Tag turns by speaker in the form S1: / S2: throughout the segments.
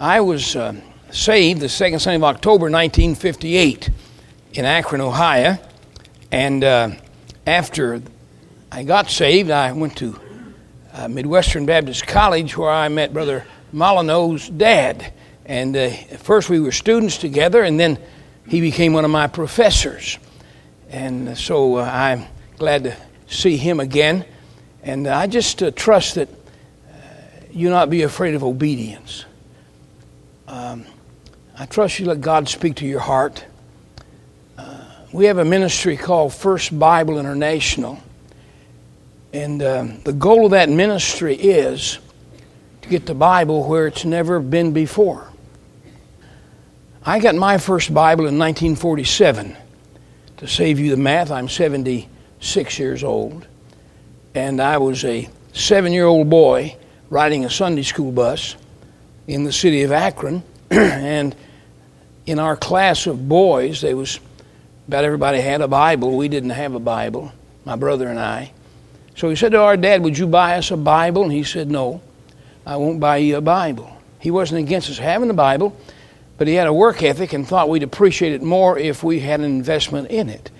S1: I was uh, saved the second Sunday of October 1958 in Akron, Ohio. And uh, after I got saved, I went to uh, Midwestern Baptist College where I met Brother Molyneux's dad. And uh, first we were students together, and then he became one of my professors. And so uh, I'm glad to see him again. And I just uh, trust that you not be afraid of obedience. Um, I trust you let God speak to your heart. Uh, we have a ministry called First Bible International. And uh, the goal of that ministry is to get the Bible where it's never been before. I got my first Bible in 1947. To save you the math, I'm 76 years old. And I was a seven year old boy riding a Sunday school bus in the city of Akron, and in our class of boys, there was about everybody had a Bible. We didn't have a Bible, my brother and I. So he said to our dad, Would you buy us a Bible? And he said, No, I won't buy you a Bible. He wasn't against us having a Bible, but he had a work ethic and thought we'd appreciate it more if we had an investment in it.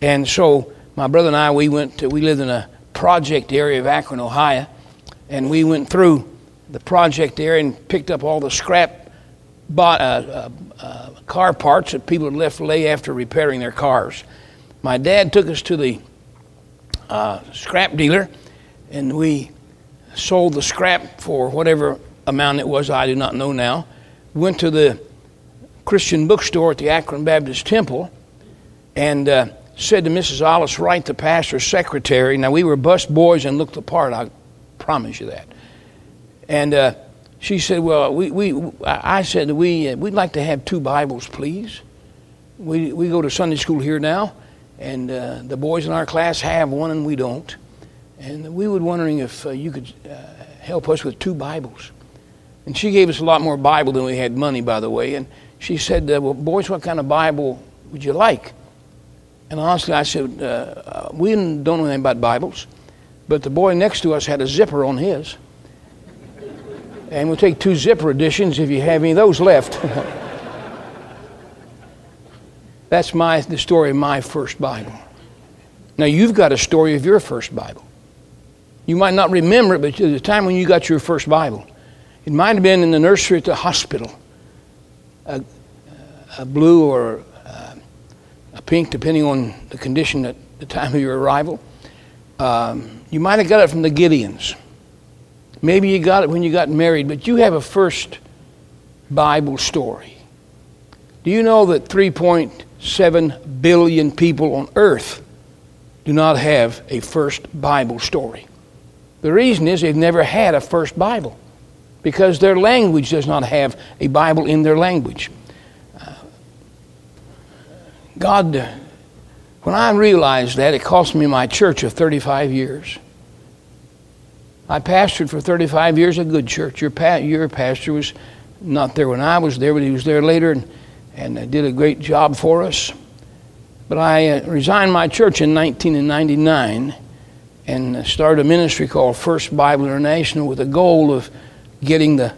S1: And so my brother and I, we went to, we lived in a project area of Akron, Ohio, and we went through the project there and picked up all the scrap bought, uh, uh, uh, car parts that people had left lay after repairing their cars. My dad took us to the uh, scrap dealer, and we sold the scrap for whatever amount it was. I do not know now. Went to the Christian bookstore at the Akron Baptist Temple, and uh, said to Mrs. Alice Wright, the pastor's secretary. Now we were bus boys and looked the part. I promise you that. And uh, she said, Well, we, we, I said, we, uh, We'd like to have two Bibles, please. We, we go to Sunday school here now, and uh, the boys in our class have one and we don't. And we were wondering if uh, you could uh, help us with two Bibles. And she gave us a lot more Bible than we had money, by the way. And she said, Well, boys, what kind of Bible would you like? And honestly, I said, We don't know anything about Bibles, but the boy next to us had a zipper on his. And we'll take two zipper editions if you have any of those left. That's my, the story of my first Bible. Now, you've got a story of your first Bible. You might not remember it, but the time when you got your first Bible, it might have been in the nursery at the hospital, a, a blue or a, a pink, depending on the condition at the time of your arrival. Um, you might have got it from the Gideons. Maybe you got it when you got married, but you have a first Bible story. Do you know that 3.7 billion people on earth do not have a first Bible story? The reason is they've never had a first Bible because their language does not have a Bible in their language. Uh, God, when I realized that, it cost me my church of 35 years. I pastored for 35 years a good church. Your, pa- your pastor was not there when I was there, but he was there later and, and did a great job for us. But I uh, resigned my church in 1999 and started a ministry called First Bible International with the goal of getting the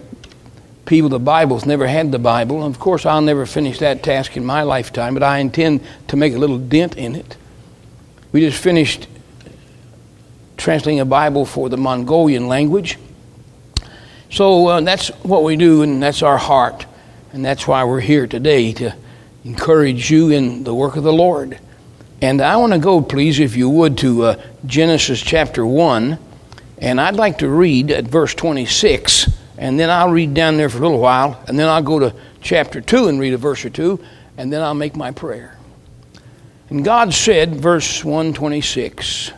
S1: people the Bibles never had the Bible. Of course, I'll never finish that task in my lifetime, but I intend to make a little dent in it. We just finished translating a Bible for the Mongolian language. So uh, that's what we do, and that's our heart. And that's why we're here today to encourage you in the work of the Lord. And I want to go, please, if you would, to uh, Genesis chapter 1. And I'd like to read at verse 26. And then I'll read down there for a little while. And then I'll go to chapter 2 and read a verse or two. And then I'll make my prayer. And God said, verse 126.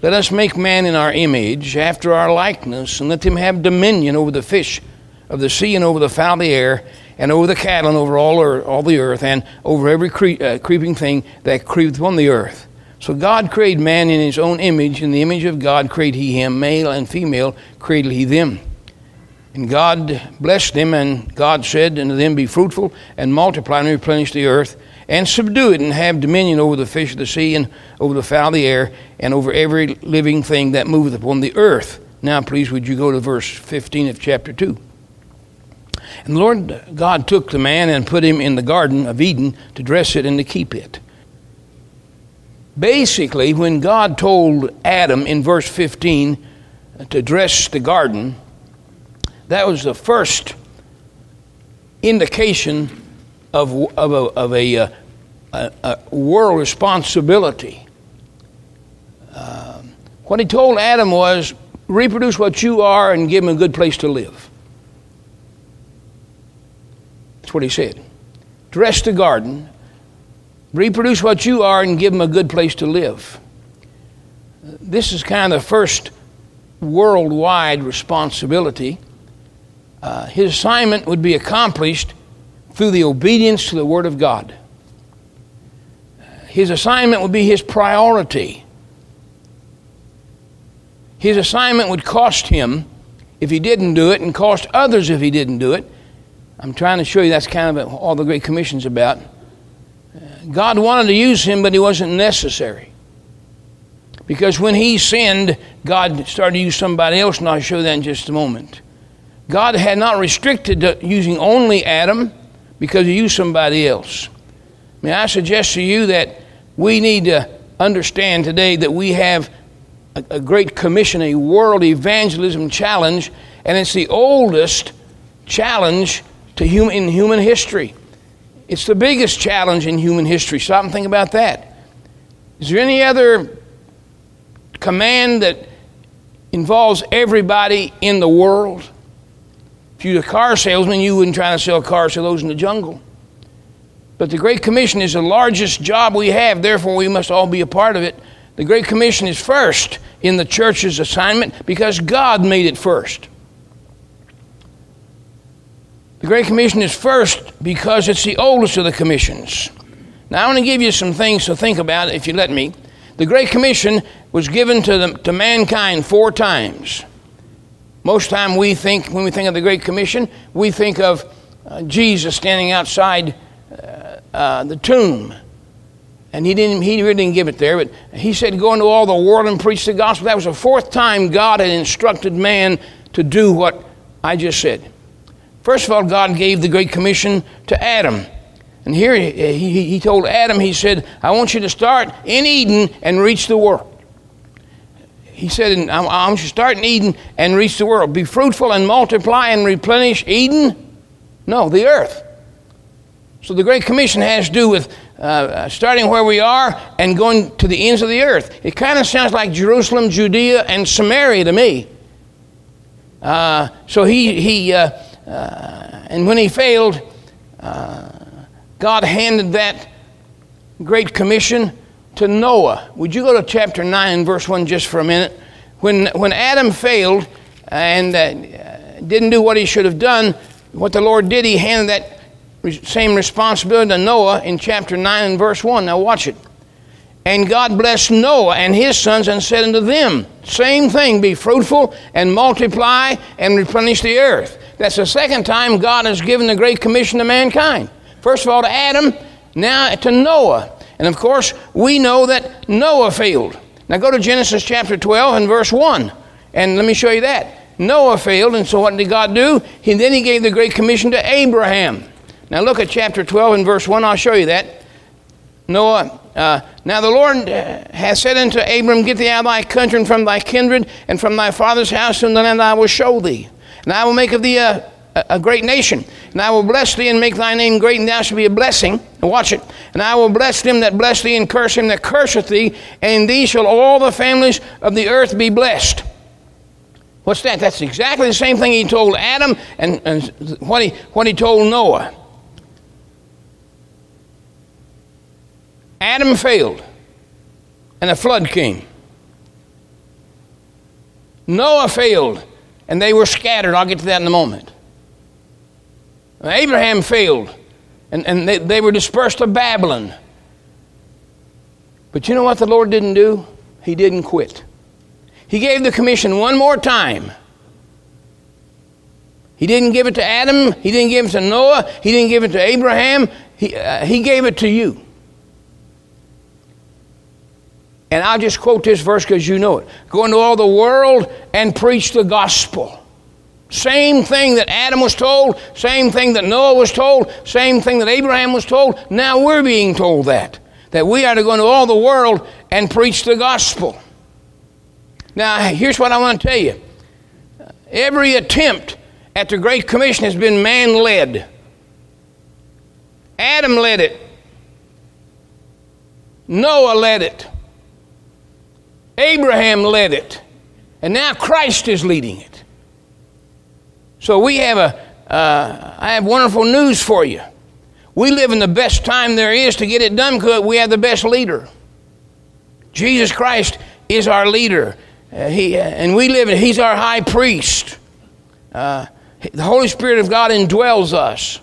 S1: Let us make man in our image, after our likeness, and let him have dominion over the fish of the sea, and over the fowl of the air, and over the cattle, and over all, earth, all the earth, and over every cre- uh, creeping thing that creepeth on the earth. So God created man in his own image. In the image of God created he him, male and female created he them. And God blessed them, and God said unto them, Be fruitful, and multiply, and replenish the earth and subdue it and have dominion over the fish of the sea and over the fowl of the air and over every living thing that moveth upon the earth. Now, please, would you go to verse 15 of chapter 2? And the Lord God took the man and put him in the Garden of Eden to dress it and to keep it. Basically, when God told Adam in verse 15 to dress the garden, that was the first indication of, of a, of a, uh, a, a world responsibility. Uh, what he told Adam was reproduce what you are and give him a good place to live. That's what he said. Dress the garden, reproduce what you are, and give him a good place to live. This is kind of the first worldwide responsibility. Uh, his assignment would be accomplished through the obedience to the Word of God. His assignment would be his priority. His assignment would cost him if he didn't do it and cost others if he didn't do it. I'm trying to show you that's kind of all the Great Commission's about. God wanted to use him, but he wasn't necessary. Because when he sinned, God started to use somebody else, and I'll show that in just a moment. God had not restricted to using only Adam because used somebody else. May I suggest to you that we need to understand today that we have a, a great commission, a world evangelism challenge, and it's the oldest challenge to human, in human history. It's the biggest challenge in human history. Stop and think about that. Is there any other command that involves everybody in the world? If you're a car salesman, you wouldn't try to sell cars to those in the jungle. But the Great Commission is the largest job we have, therefore, we must all be a part of it. The Great Commission is first in the church's assignment because God made it first. The Great Commission is first because it's the oldest of the commissions. Now, I want to give you some things to think about, if you let me. The Great Commission was given to, the, to mankind four times. Most time we think, when we think of the Great Commission, we think of uh, Jesus standing outside uh, uh, the tomb. And he didn't he really didn't give it there but he said go into all the world and preach the gospel. That was the fourth time god had instructed man to do what i just said. First of all god gave the great commission to adam. And here he, he, he told adam he said i want you to start in eden and reach the world he said i want you to start in eden and reach the world be fruitful and multiply and replenish eden no the earth so the Great Commission has to do with uh, starting where we are and going to the ends of the earth. It kind of sounds like Jerusalem, Judea, and Samaria to me. Uh, so he, he uh, uh and when he failed, uh, God handed that Great Commission to Noah. Would you go to chapter 9, verse 1 just for a minute? When, when Adam failed and uh, didn't do what he should have done, what the Lord did, he handed that same responsibility to Noah in chapter 9 and verse 1. Now watch it. And God blessed Noah and his sons and said unto them, Same thing, be fruitful and multiply and replenish the earth. That's the second time God has given the Great Commission to mankind. First of all to Adam, now to Noah. And of course, we know that Noah failed. Now go to Genesis chapter 12 and verse 1. And let me show you that. Noah failed, and so what did God do? He, then he gave the Great Commission to Abraham. Now look at chapter 12 and verse 1. I'll show you that. Noah, uh, now the Lord has said unto Abram, Get thee out of thy country and from thy kindred and from thy father's house, and the land I will show thee. And I will make of thee a, a great nation. And I will bless thee and make thy name great, and thou shalt be a blessing. And watch it. And I will bless them that bless thee, and curse him that curseth thee, and thee shall all the families of the earth be blessed. What's that? That's exactly the same thing he told Adam and, and what, he, what he told Noah. Adam failed, and a flood came. Noah failed, and they were scattered. I'll get to that in a moment. Abraham failed, and, and they, they were dispersed to Babylon. But you know what the Lord didn't do? He didn't quit. He gave the commission one more time. He didn't give it to Adam. He didn't give it to Noah. He didn't give it to Abraham. He, uh, he gave it to you. And I'll just quote this verse because you know it. Go into all the world and preach the gospel. Same thing that Adam was told, same thing that Noah was told, same thing that Abraham was told. Now we're being told that. That we are to go into all the world and preach the gospel. Now, here's what I want to tell you every attempt at the Great Commission has been man led. Adam led it, Noah led it, Abraham led it, and now Christ is leading it. So we have a, uh, I have wonderful news for you. We live in the best time there is to get it done because we have the best leader. Jesus Christ is our leader. Uh, he, uh, and we live in, He's our high priest. Uh, the Holy Spirit of God indwells us.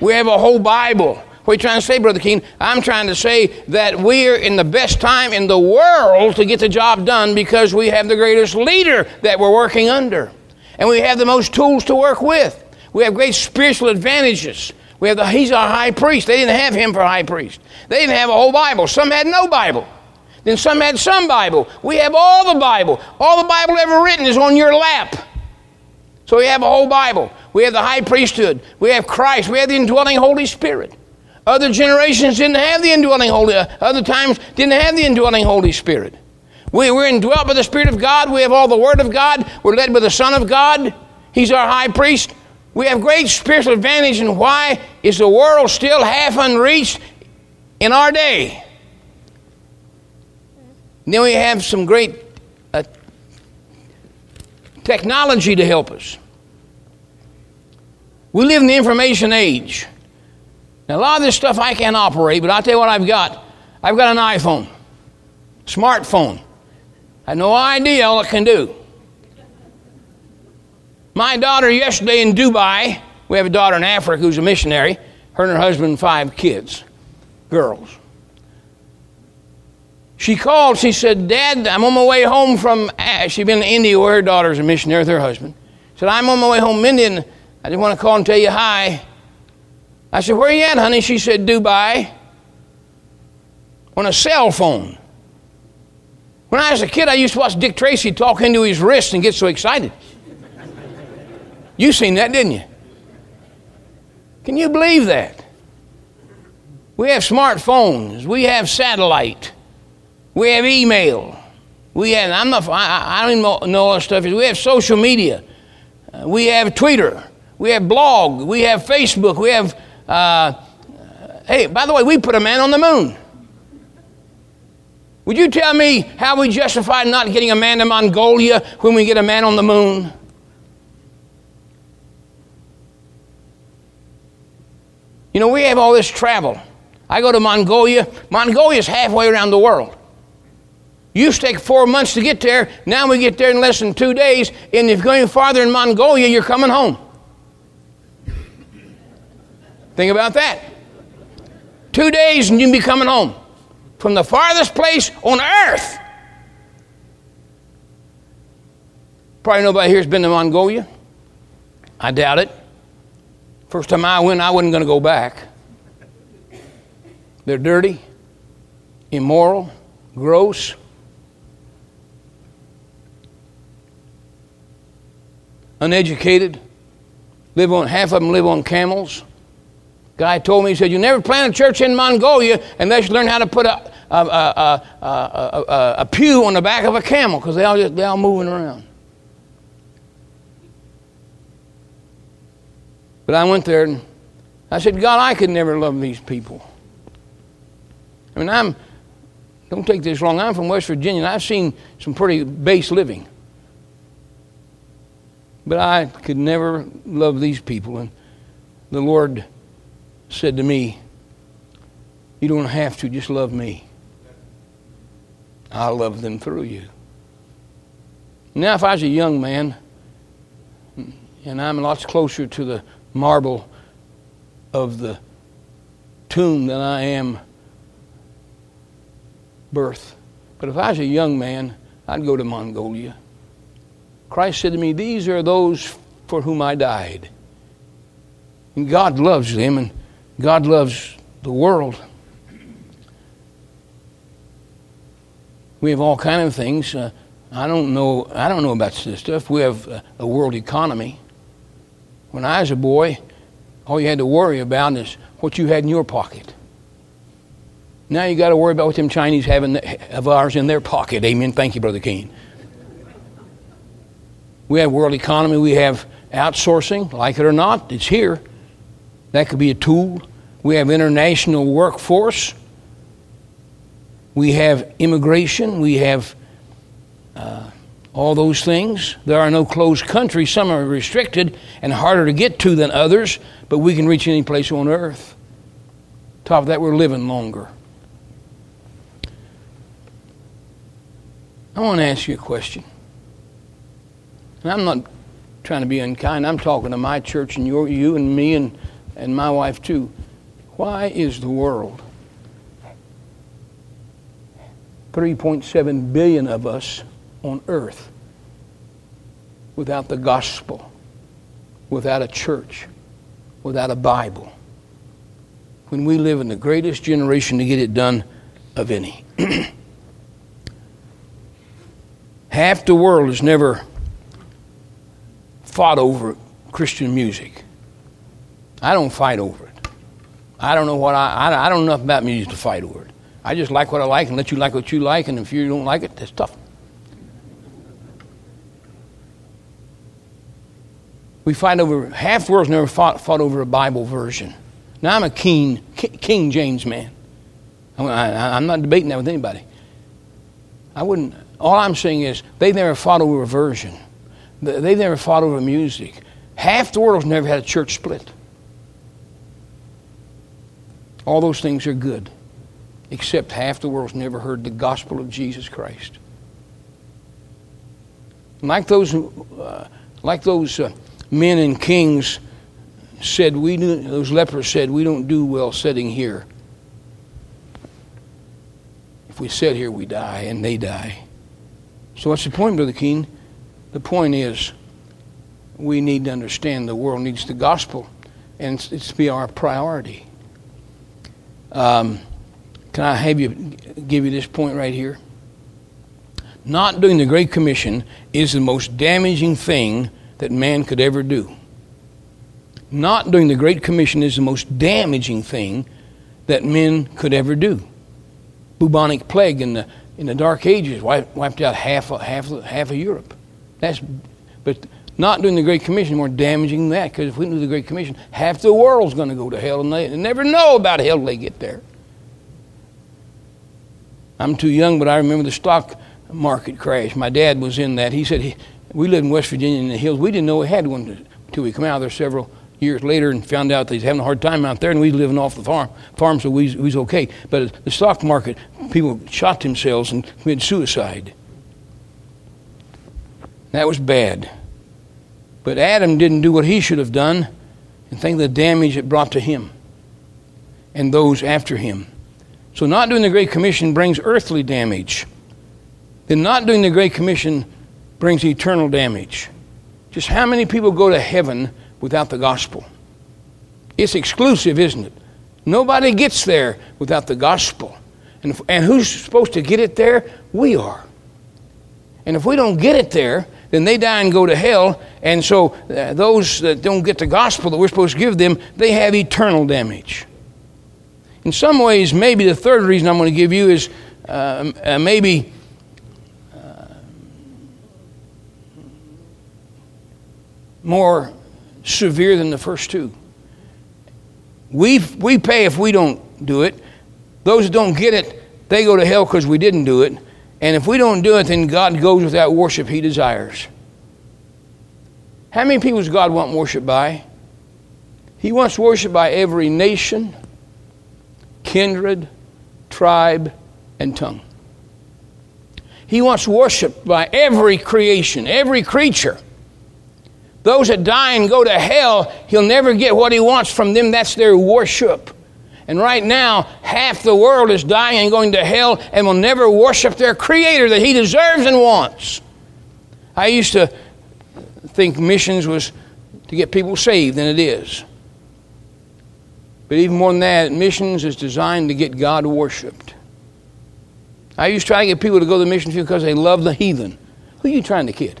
S1: We have a whole Bible. What are you trying to say, Brother Keene? I'm trying to say that we're in the best time in the world to get the job done because we have the greatest leader that we're working under and we have the most tools to work with. We have great spiritual advantages. We have the, he's our high priest. They didn't have him for high priest. They didn't have a whole Bible. Some had no Bible. Then some had some Bible. We have all the Bible. All the Bible ever written is on your lap. So we have a whole Bible. We have the high priesthood. We have Christ. We have the indwelling Holy Spirit. Other generations didn't have the indwelling Holy. Other times didn't have the indwelling Holy Spirit. We, we're indwelt by the Spirit of God. We have all the Word of God. We're led by the Son of God. He's our high priest. We have great spiritual advantage, and why is the world still half unreached in our day? And then we have some great uh, technology to help us. We live in the information age. Now, a lot of this stuff I can't operate, but I'll tell you what I've got. I've got an iPhone, smartphone. I had no idea all it can do. My daughter yesterday in Dubai, we have a daughter in Africa who's a missionary, her and her husband, five kids, girls. She called, she said, Dad, I'm on my way home from, she'd been in India where her daughter's a missionary with her husband. She Said, I'm on my way home from India and I just want to call and tell you hi. I said, Where are you at, honey? She said, Dubai. On a cell phone. When I was a kid, I used to watch Dick Tracy talk into his wrist and get so excited. You seen that, didn't you? Can you believe that? We have smartphones. We have satellite. We have email. We have, I'm not, I, I don't even know all that stuff. We have social media. We have Twitter. We have blog. We have Facebook. We have, uh, hey, by the way, we put a man on the moon. Would you tell me how we justify not getting a man to Mongolia when we get a man on the moon? You know, we have all this travel. I go to Mongolia. Mongolia is halfway around the world. Used to take four months to get there. Now we get there in less than two days. And if you're going farther in Mongolia, you're coming home. Think about that. Two days and you'll be coming home from the farthest place on earth. Probably nobody here has been to Mongolia. I doubt it. First time I went, I wasn't going to go back. They're dirty, immoral, gross. Uneducated, live on half of them live on camels. Guy told me, he said, You never plant a church in Mongolia unless you learn how to put a, a, a, a, a pew on the back of a camel because they all just they all moving around. But I went there and I said, God, I could never love these people. I mean, I'm, don't take this wrong, I'm from West Virginia and I've seen some pretty base living. But I could never love these people. And the Lord said to me, You don't have to, just love me. I love them through you. Now, if I was a young man, and I'm lots closer to the marble of the tomb than I am birth. But if I was a young man, I'd go to Mongolia. Christ said to me, These are those for whom I died. And God loves them, and God loves the world. We have all kind of things. Uh, I don't know. I don't know about this stuff. We have a, a world economy. When I was a boy, all you had to worry about is what you had in your pocket. Now you got to worry about what them Chinese have in ours in their pocket. Amen. Thank you, Brother Keene. We have world economy. We have outsourcing. Like it or not, it's here. That could be a tool. We have international workforce. We have immigration. We have uh, all those things. There are no closed countries. Some are restricted and harder to get to than others, but we can reach any place on earth. Top of that, we're living longer. I want to ask you a question. And I'm not trying to be unkind. I'm talking to my church and your, you and me and, and my wife too. Why is the world, 3.7 billion of us on earth, without the gospel, without a church, without a Bible, when we live in the greatest generation to get it done of any? Half the world has never fought over Christian music. I don't fight over it. I don't know what I, I, I don't know enough about music to fight over it. I just like what I like and let you like what you like, and if you don't like it, that's tough. We fight over, half the world's never fought, fought over a Bible version. Now, I'm a King, King James man. I, am not debating that with anybody. I wouldn't, all I'm saying is they've never fought over a version. They've never fought over music. Half the world's never had a church split. All those things are good, except half the world's never heard the gospel of Jesus Christ. Like those, uh, like those uh, men and kings said, we do, those lepers said, we don't do well sitting here. If we sit here, we die, and they die. So what's the point, Brother Keene? The point is, we need to understand the world needs the gospel, and it's, it's be our priority. Um, can I have you give you this point right here? Not doing the Great Commission is the most damaging thing that man could ever do. Not doing the Great Commission is the most damaging thing that men could ever do. Bubonic plague in the, in the Dark Ages wiped, wiped out half, half, half of Europe. That's, but not doing the Great Commission is more damaging that because if we do the Great Commission, half the world's going to go to hell and they, never know about hell till they get there. I'm too young, but I remember the stock market crash. My dad was in that. He said he, we lived in West Virginia in the hills. We didn't know we had one until we come out there several years later and found out that he's having a hard time out there, and we was living off the farm, farm so we was okay. But the stock market, people shot themselves and committed suicide. That was bad. But Adam didn't do what he should have done and think of the damage it brought to him and those after him. So, not doing the Great Commission brings earthly damage. Then, not doing the Great Commission brings eternal damage. Just how many people go to heaven without the gospel? It's exclusive, isn't it? Nobody gets there without the gospel. And, if, and who's supposed to get it there? We are. And if we don't get it there, then they die and go to hell. And so uh, those that don't get the gospel that we're supposed to give them, they have eternal damage. In some ways, maybe the third reason I'm going to give you is uh, uh, maybe uh, more severe than the first two. We, we pay if we don't do it. Those that don't get it, they go to hell because we didn't do it. And if we don't do it, then God goes with that worship He desires. How many people does God want worship by? He wants worship by every nation, kindred, tribe, and tongue. He wants worship by every creation, every creature. Those that die and go to hell, he'll never get what he wants from them. That's their worship. And right now, half the world is dying and going to hell and will never worship their Creator that He deserves and wants. I used to think missions was to get people saved, and it is. But even more than that, missions is designed to get God worshiped. I used to try to get people to go to the mission field because they love the heathen. Who are you trying to kid?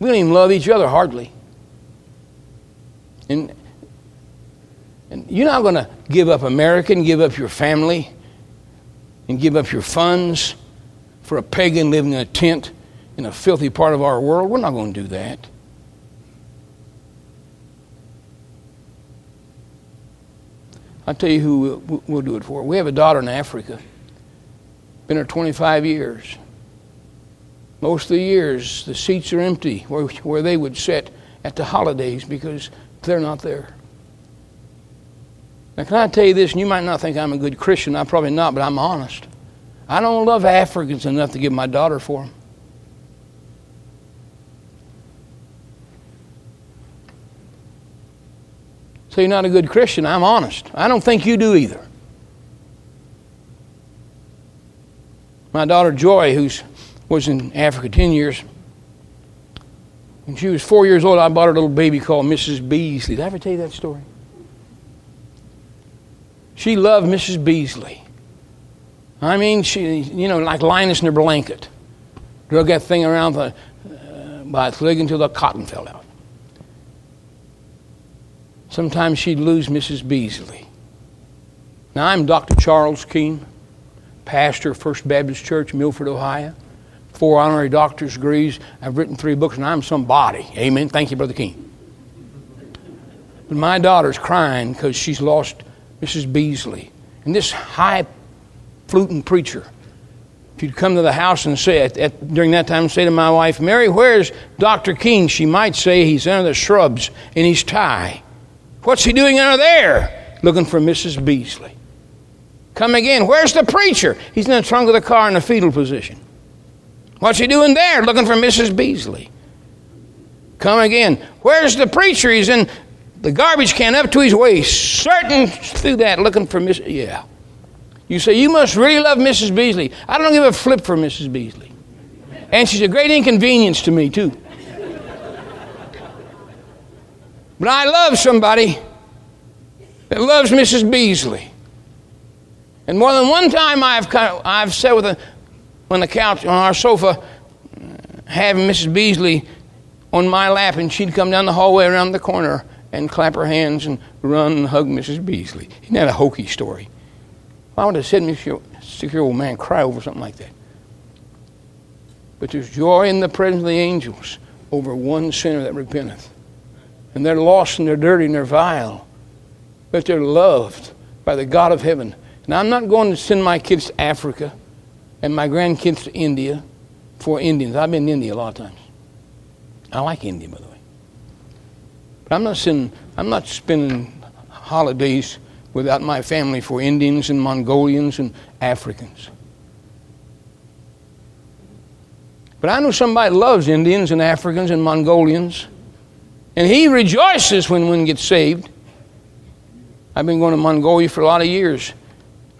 S1: We don't even love each other hardly. And, and you're not going to give up America and give up your family and give up your funds for a pagan living in a tent in a filthy part of our world. We're not going to do that. I'll tell you who we'll do it for. We have a daughter in Africa. Been here 25 years. Most of the years, the seats are empty where, where they would sit at the holidays because they're not there. Now, can I tell you this? And you might not think I'm a good Christian. I'm probably not, but I'm honest. I don't love Africans enough to give my daughter for them. So you're not a good Christian. I'm honest. I don't think you do either. My daughter Joy, who was in Africa 10 years, when she was four years old, I bought her a little baby called Mrs. Beasley. Did I ever tell you that story? She loved Mrs. Beasley. I mean, she, you know, like Linus in her blanket. Drug that thing around the, uh, by its leg until the cotton fell out. Sometimes she'd lose Mrs. Beasley. Now, I'm Dr. Charles Keene, pastor of First Baptist Church, Milford, Ohio. Four honorary doctor's degrees. I've written three books, and I'm somebody. Amen. Thank you, Brother Keene. But my daughter's crying because she's lost Mrs. Beasley. And this high fluting preacher, if you'd come to the house and say, at, at, during that time, say to my wife, Mary, where's Dr. Keene? She might say he's under the shrubs in his tie. What's he doing under there? Looking for Mrs. Beasley. Come again. Where's the preacher? He's in the trunk of the car in a fetal position. What's he doing there? Looking for Mrs. Beasley. Come again. Where's the preacher? He's in the garbage can up to his waist, certain through that, looking for Miss. Yeah. You say, You must really love Mrs. Beasley. I don't give a flip for Mrs. Beasley. And she's a great inconvenience to me, too. But I love somebody that loves Mrs. Beasley. And more than one time I've, kind of, I've sat with a, on the couch, on our sofa, having Mrs. Beasley on my lap, and she'd come down the hallway around the corner and clap her hands and run and hug Mrs. Beasley. Isn't that a hokey story? Why would a said me six year old man cry over something like that. But there's joy in the presence of the angels over one sinner that repenteth and they're lost and they're dirty and they're vile, but they're loved by the God of heaven. Now, I'm not going to send my kids to Africa and my grandkids to India for Indians. I've been in India a lot of times. I like India, by the way. I'm not sending, I'm not spending holidays without my family for Indians and Mongolians and Africans. But I know somebody loves Indians and Africans and Mongolians and he rejoices when one gets saved. I've been going to Mongolia for a lot of years.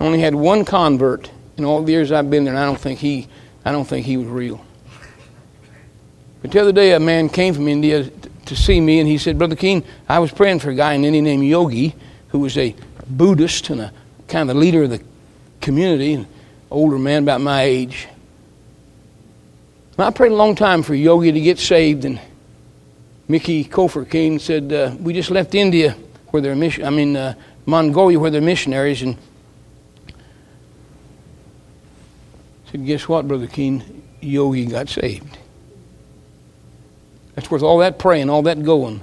S1: I only had one convert in all the years I've been there, and I don't think he, I don't think he was real. But the other day, a man came from India to see me, and he said, Brother Keene, I was praying for a guy in India named Yogi, who was a Buddhist and a kind of leader of the community, an older man about my age. And I prayed a long time for Yogi to get saved, and Mickey Kofer came and said, uh, We just left India, where they're mission- I mean, uh, Mongolia, where they're missionaries. And said, Guess what, Brother Keene? Yogi got saved. That's worth all that praying, all that going.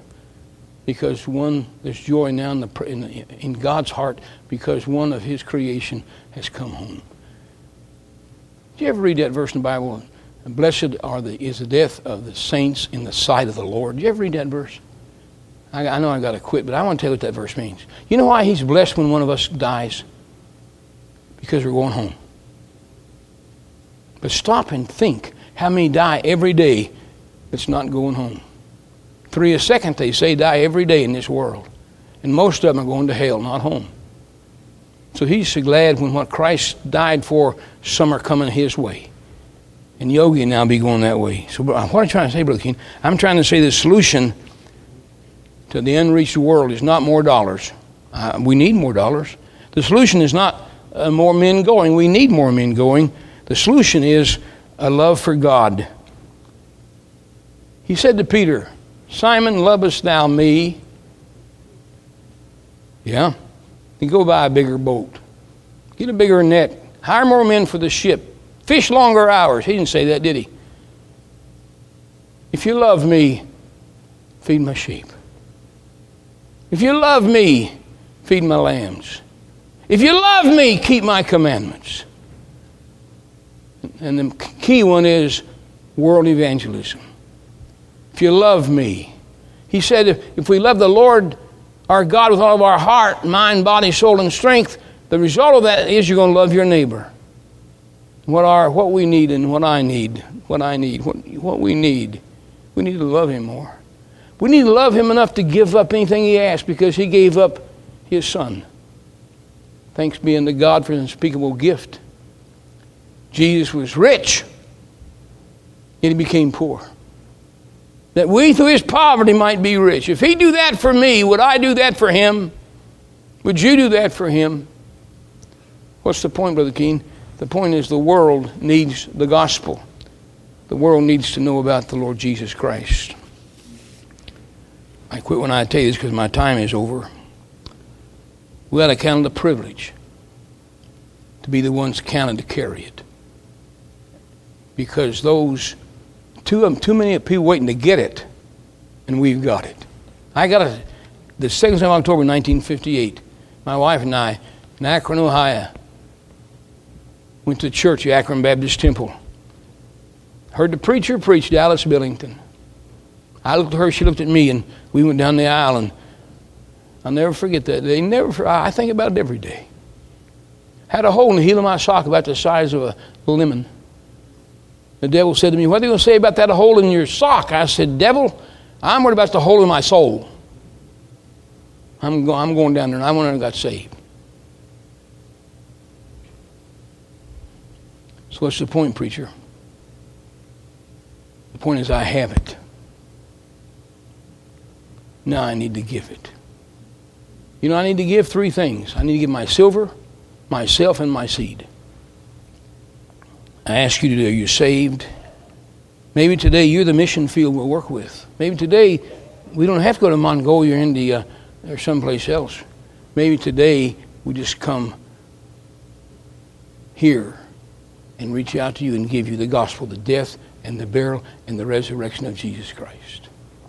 S1: Because one, there's joy now in, the, in, in God's heart because one of His creation has come home. Did you ever read that verse in the Bible? Blessed are the, is the death of the saints in the sight of the Lord. Did you ever read that verse? I, I know I got to quit, but I want to tell you what that verse means. You know why he's blessed when one of us dies? Because we're going home. But stop and think how many die every day that's not going home. Three a second, they say, die every day in this world. And most of them are going to hell, not home. So he's so glad when what Christ died for, some are coming his way and yogi now be going that way. So what I'm trying to say, Brother Keene? I'm trying to say the solution to the unreached world is not more dollars. Uh, we need more dollars. The solution is not uh, more men going. We need more men going. The solution is a love for God. He said to Peter, Simon, lovest thou me? Yeah? You go buy a bigger boat. Get a bigger net. Hire more men for the ship. Fish longer hours. He didn't say that, did he? If you love me, feed my sheep. If you love me, feed my lambs. If you love me, keep my commandments. And the key one is world evangelism. You love me, he said, if, if we love the Lord our God with all of our heart, mind, body, soul, and strength, the result of that is you're going to love your neighbor. What, are what we need and what I need, what I need, what, what we need, we need to love him more. We need to love him enough to give up anything he asks because he gave up his son. Thanks be unto God for his unspeakable gift. Jesus was rich, yet he became poor. That we through his poverty might be rich. If he do that for me, would I do that for him? Would you do that for him? What's the point, Brother Keene? The point is the world needs the gospel. The world needs to know about the Lord Jesus Christ. I quit when I tell you this because my time is over. We ought to count a privilege to be the ones counted to carry it. Because those, too, um, too many people waiting to get it, and we've got it. I got it the 2nd of October 1958. My wife and I, in Akron, Ohio, went to church, the Akron Baptist Temple. Heard the preacher preach, Dallas Billington. I looked at her, she looked at me, and we went down the aisle, and I'll never forget that. They never, I think about it every day. Had a hole in the heel of my sock about the size of a lemon. The devil said to me, What are you going to say about that hole in your sock? I said, Devil, I'm worried about the hole in my soul. I'm, go, I'm going down there, and I went and got saved. So, what's the point, preacher? The point is, I have it. Now I need to give it. You know, I need to give three things I need to give my silver, myself, and my seed. I ask you today, are you saved? Maybe today you're the mission field we'll work with. Maybe today we don't have to go to Mongolia or India or someplace else. Maybe today we just come here and reach out to you and give you the gospel, the death and the burial and the resurrection of Jesus Christ.